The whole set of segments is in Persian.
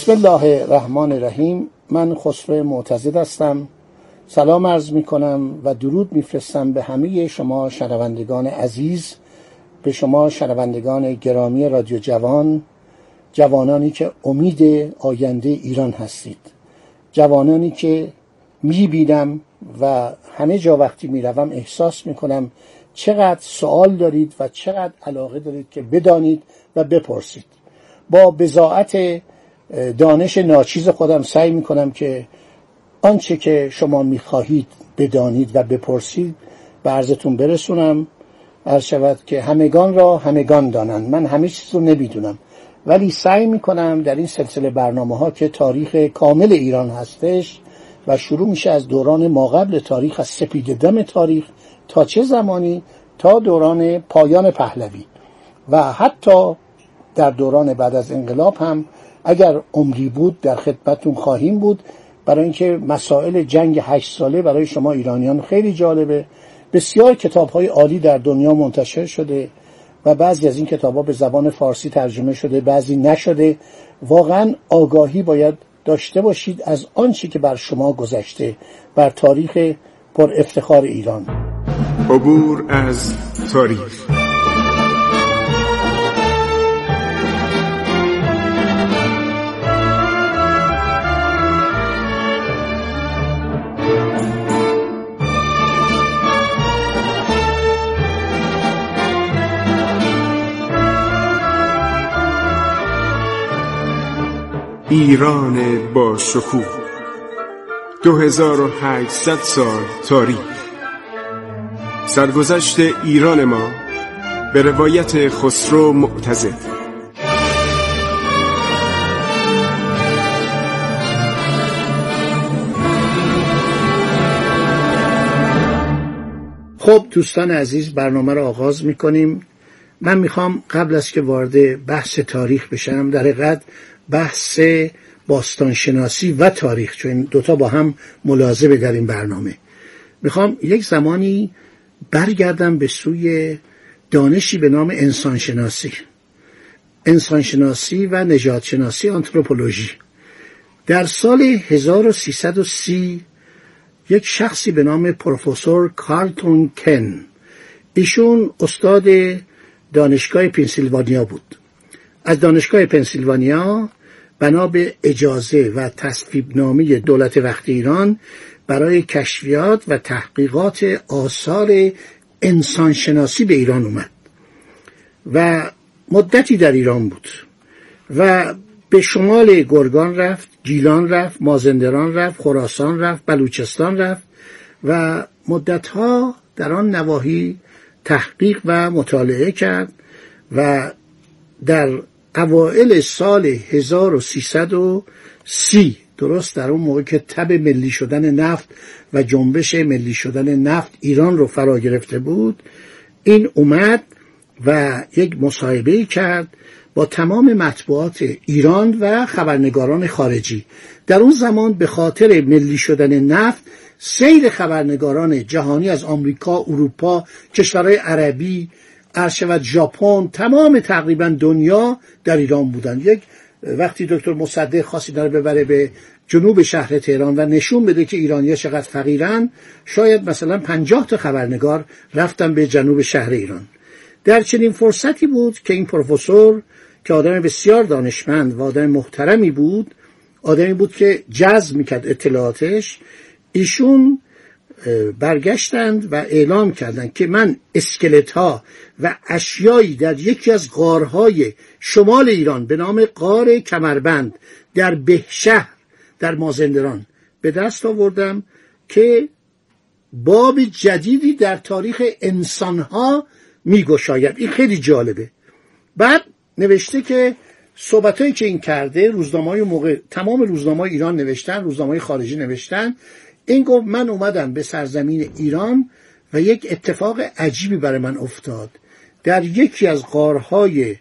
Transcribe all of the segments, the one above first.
بسم الله الرحمن الرحیم. من خسرو معتزد هستم. سلام عرض می کنم و درود میفرستم به همه شما شنوندگان عزیز به شما شنوندگان گرامی رادیو جوان جوانانی که امید آینده ایران هستید. جوانانی که می بینم و همه جا وقتی می روم احساس می کنم چقدر سوال دارید و چقدر علاقه دارید که بدانید و بپرسید. با بزاعت دانش ناچیز خودم سعی می کنم که آنچه که شما می خواهید بدانید و بپرسید به عرضتون برسونم. عرض شود که همگان را همگان دانند. من همه چیز رو نمی‌دونم. ولی سعی می کنم در این سلسله برنامه ها که تاریخ کامل ایران هستش و شروع میشه از دوران ما قبل تاریخ از سپید دم تاریخ تا چه زمانی؟ تا دوران پایان پهلوی. و حتی در دوران بعد از انقلاب هم اگر عمری بود در خدمتون خواهیم بود. برای اینکه مسائل جنگ هشت ساله برای شما ایرانیان خیلی جالبه. بسیار کتاب های عالی در دنیا منتشر شده و بعضی از این کتاب ها به زبان فارسی ترجمه شده بعضی نشده. واقعا آگاهی باید داشته باشید از آنچه که بر شما گذشته بر تاریخ پر افتخار ایران. عبور از تاریخ. ایران با شکوه. 2800 سال تاریخ. سرگذشت ایران ما به روایت خسرو معتزد خب دوستان عزیز برنامه رو آغاز می‌کنیم. من می‌خوام قبل از که وارد بحث تاریخ بشم در حقیقت بحث باستانشناسی و تاریخ چون این دوتا با هم ملازمه در این برنامه. می‌خوام یک زمانی برگردم به سوی دانشی به نام انسانشناسی. انسانشناسی و نجاتشناسی آنتروپولوژی. در سال 1330 یک شخصی به نام پروفسور کارلتون کن. ایشون استاد دانشگاه پنسیلوانیا بود. از دانشگاه پنسیلوانیا بنا به اجازه و تصویب نامی دولت وقت ایران برای کشفیات و تحقیقات آثار انسانشناسی به ایران اومد و مدتی در ایران بود و به شمال گرگان رفت گیلان رفت مازندران رفت خراسان رفت بلوچستان رفت و مدتها در آن نواحی تحقیق و مطالعه کرد و در اوائل سال 1330 درست در اون موقع که تب ملی شدن نفت و جنبش ملی شدن نفت ایران رو فرا گرفته بود این اومد و یک مصاحبه کرد با تمام مطبوعات ایران و خبرنگاران خارجی. در اون زمان به خاطر ملی شدن نفت سیر خبرنگاران جهانی از آمریکا، اروپا، کشورهای عربی، و ژاپن تمام تقریبا دنیا در ایران بودن. یک وقتی دکتر مصدق خواست رو ببره به جنوب شهر تهران و نشون بده که ایرانیا چقدر فقیرن شاید مثلا پنجاه تا خبرنگار رفتن به جنوب شهر ایران. در چنین فرصتی بود که این پروفسور که آدم بسیار دانشمند و آدم محترمی بود آدمی بود که جذب می‌کرد اطلاعاتش ایشون برگشتند و اعلام کردند که من اسکلت ها و اشیایی در یکی از غارهای شمال ایران به نام غار کمربند در بهشهر در مازندران به دست آوردم که باب جدیدی در تاریخ انسانها میگشاید. این خیلی جالبه. بعد نوشته که صحبتهایی که این کرده روزنامه موقع تمام روزنامه ایران نوشتن روزنامه خارجی نوشتن این گفت من اومدم به سرزمین ایران و یک اتفاق عجیبی برای من افتاد. در یکی از قارهای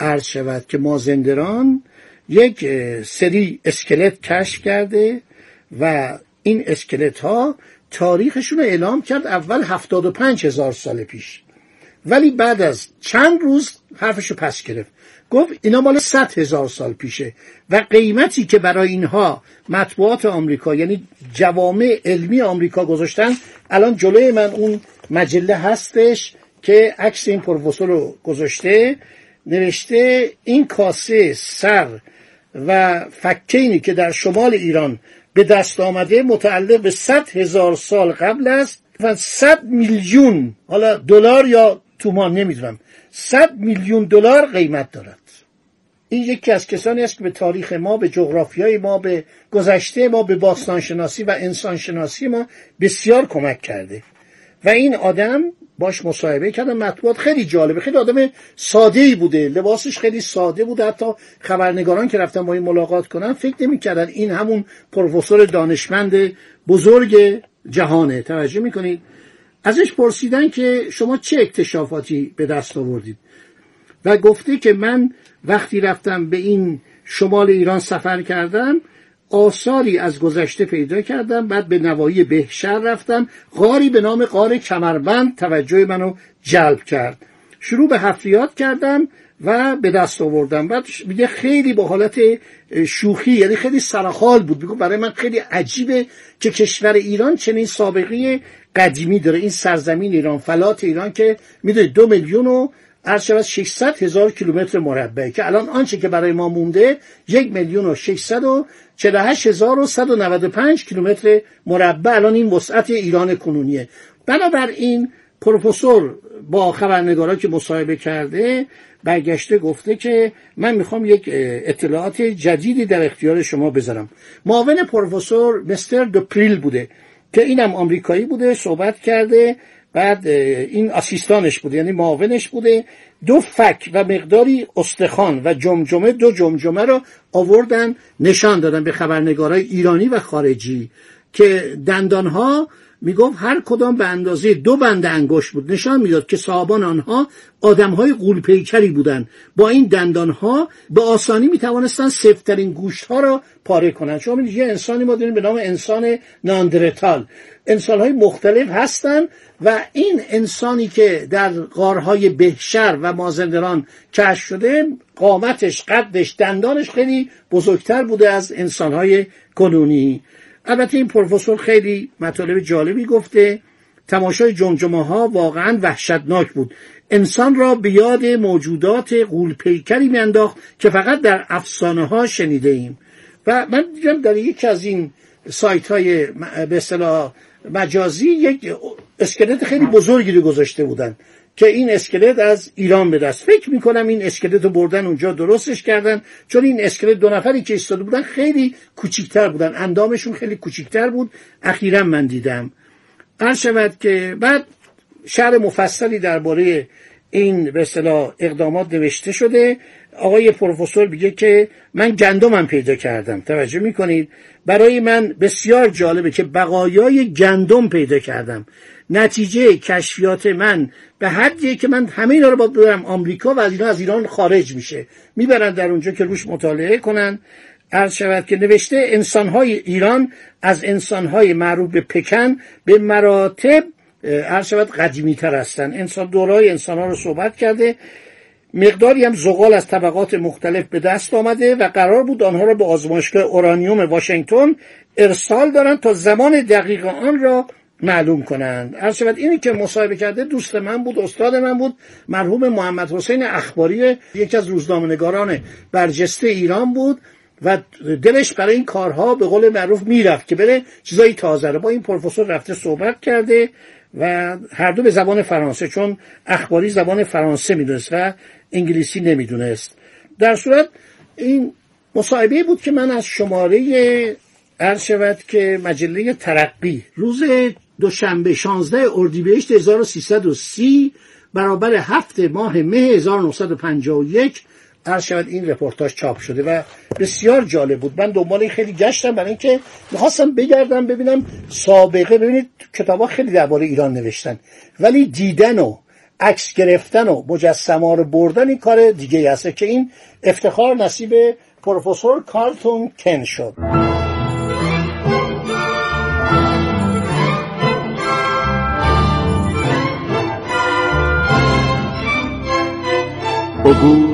عرض شود که مازندران یک سری اسکلت کشف کرده و این اسکلت ها تاریخشون رو اعلام کرد اول هفتاد و پنج هزار سال پیش. ولی بعد از چند روز حرفشو پس گرفت. گفت اینا مال صد هزار سال پیشه و قیمتی که برای اینها مطبوعات آمریکا یعنی جوامع علمی آمریکا گذاشتن الان جلوی من اون مجله هستش که عکس این پروفسور رو گذاشته نوشته این کاسه سر و فکینی که در شمال ایران به دست آمده متعلق به صد هزار سال قبل است و صد میلیون حالا دلار یا تومان نمی‌دونم. صد میلیون دلار قیمت دارد. این یکی از کسانی است که به تاریخ ما به جغرافیای ما به گذشته ما به باستانشناسی و انسانشناسی ما بسیار کمک کرده. و این آدم باش مصاحبه کردم مطبوعات خیلی جالبه خیلی آدم ساده ای بوده. لباسش خیلی ساده بوده حتی خبرنگاران که رفتن با این ملاقات کنن فکر نمی‌کردن. این همون پروفسور دانشمند بزرگ جهانه. توجه می‌کنید؟ ازش پرسیدن که شما چه اکتشافاتی به دست آوردید و گفته که من وقتی رفتم به این شمال ایران سفر کردم آثاری از گذشته پیدا کردم بعد به نوایی بهشر رفتم غاری به نام غار کمربند توجه منو جلب کرد. شروع به حفریات کردم و به دست آوردم. بعد میگه خیلی با حالت شوخی یعنی خیلی سرحال بود. میگه برای من خیلی عجیبه که کشور ایران چنین سابقه قدیمی داره این سرزمین ایران فلات ایران که می‌دونید دو میلیون و عرض شود 600 هزار کیلومتر مربع که الان آنچه که برای ما مونده یک میلیون و 648 هزار و 195 کیلومتر مربع. الان این وسعت ایران کنونیه. بنابراین پروفسور با خبرنگارا که مصاحبه کرده برگشته گفته که من می‌خوام یک اطلاعات جدیدی در اختیار شما بذارم. معاون پروفسور مستر دوپریل بوده. که اینم آمریکایی بوده صحبت کرده بعد این آسیستانش بوده یعنی معاونش بوده. دو فک و مقداری استخوان و جمجمه دو جمجمه رو آوردن نشان دادن به خبرنگارای ایرانی و خارجی که دندانها می‌گفت هر کدام به اندازه دو بند انگشت بود. نشان می‌داد که صاحبان آنها آدمهای قولپیکری بودند. با این دندانها به آسانی می‌توانستند سفترین گوشت ها را پاره کنند. شما یه انسانی ما داریم به نام انسان ناندرتال. انسان های مختلف هستند و این انسانی که در غارهای بهشر و مازندران کشف شده قامتش قدش دندانش خیلی بزرگتر بوده از انسانهای کنونی. البته این پروفسور خیلی مطالب جالبی گفته. تماشای جمجمه ها واقعا وحشتناک بود. انسان را به یاد موجودات غولپیکری میانداخت که فقط در افسانه ها شنیده ایم و من دیدم در یکی از این سایت های به مجازی یک اسکلت خیلی بزرگی رو گذاشته بودن. که این اسکلت از ایران به دست. فکر می‌کنم این اسکلت رو بردن اونجا درستش کردن چون این اسکلت دو نفری که ایستاده بودن خیلی کوچیکتر بودن. اندامشون خیلی کوچیکتر بود. اخیرا من دیدم. هر شود که بعد شهر مفصلی درباره این به اصطلاح اقدامات نوشته شده. آقای پروفسور میگه که من گندمم پیدا کردم. توجه می‌کنید؟ برای من بسیار جالبه که بقایای گندم پیدا کردم. نتیجه کشفیات من به حدیه که من همه اینا رو با برم آمریکا و از اینا از ایران خارج میشه. می‌برن در اونجا که روش مطالعه کنن. عرض شود که نوشته انسانهای ایران از انسانهای معروف به پکن به مراتب عرض شود قدیمی تر هستن. انسان دورای انسان ها رو صحبت کرده. مقداری هم زغال از طبقات مختلف به دست آمده و قرار بود آنها را به آزمایشگاه اورانیوم واشنگتن ارسال دارند تا زمان دقیق آن را معلوم کنند. هر شود اینی که مصاحبه کرده دوست من بود استاد من بود مرحوم محمد حسین اخباری یکی از روزنامه‌نگاران برجسته ایران بود. و دلش برای این کارها به قول معروف می‌رفت که بره چیزایی تازه رو. با این پروفسور رفته صحبت کرده و هر دو به زبان فرانسه چون اخباری زبان فرانسه می‌دونست و انگلیسی نمی‌دونست. در صورت این مصاحبه بود که من از شماره عرض شود که مجله ترقی روز دوشنبه 16 اردیبهشت 1330 برابر هفت ماه مه 1951 هر شود این رپورتاج چاپ شده و بسیار جالب بود. من دنبال این خیلی گشتم برای اینکه می‌خواستم بگردم ببینم سابقه. ببینید کتابا خیلی درباره ایران نوشتن. ولی دیدن و عکس گرفتن و مجسمه رو بردن این کار دیگه هست که این افتخار نصیب پروفسور کارتون کن شد. عبور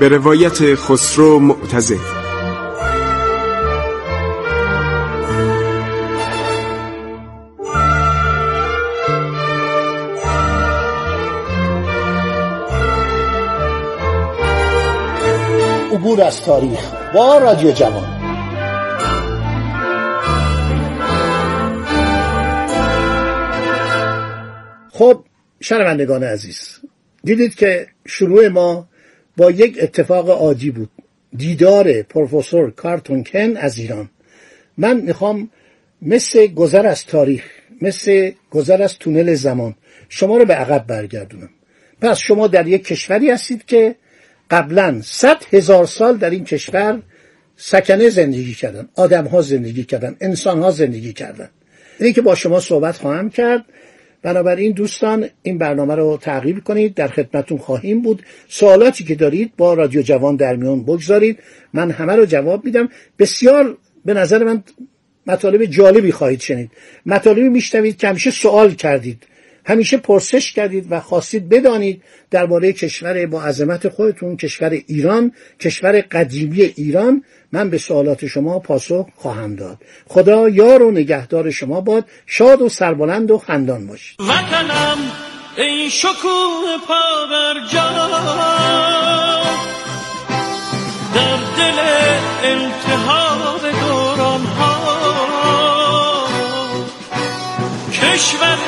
به روایت خسرو معتزد عبور از تاریخ با رادیو جوان. خب شنوندگان عزیز دیدید که شروع ما با یک اتفاق عادی بود. دیدار پروفسور کارتون کن از ایران. من می‌خوام مثل گذر از تاریخ مثل گذر از تونل زمان شما رو به عقب برگردونم. پس شما در یک کشوری هستید که قبلا صد هزار سال در این کشور سکنه زندگی کردن آدم ها زندگی کردن انسان ها زندگی کردن. اینه که با شما صحبت خواهم کرد بنابراین دوستان این برنامه رو تعقیب کنید در خدمتون خواهیم بود. سوالاتی که دارید با رادیو جوان در میون بگذارید. من همه رو جواب میدم. بسیار به نظر من مطالب جالبی خواهید شنید. مطالبی میشنوید که همیشه سوال کردید. همیشه پرسش کردید و خواستید بدانید درباره کشور با عظمت خودتون کشور ایران کشور قدیمی ایران. من به سوالات شما پاسخ خواهم داد. خدا یار و نگهدار شما باد. شاد و سربلند و خندان باشید. وطنم ای شکوه پا در دل التهاب دوران ها کشور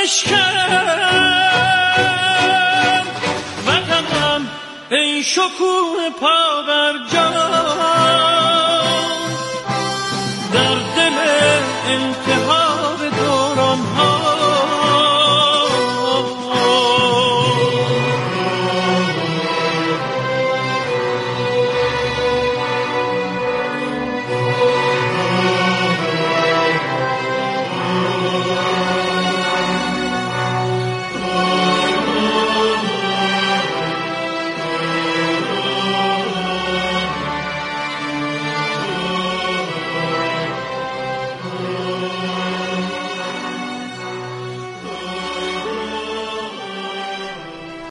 را بشکن وطنم ای شکوه پا بر در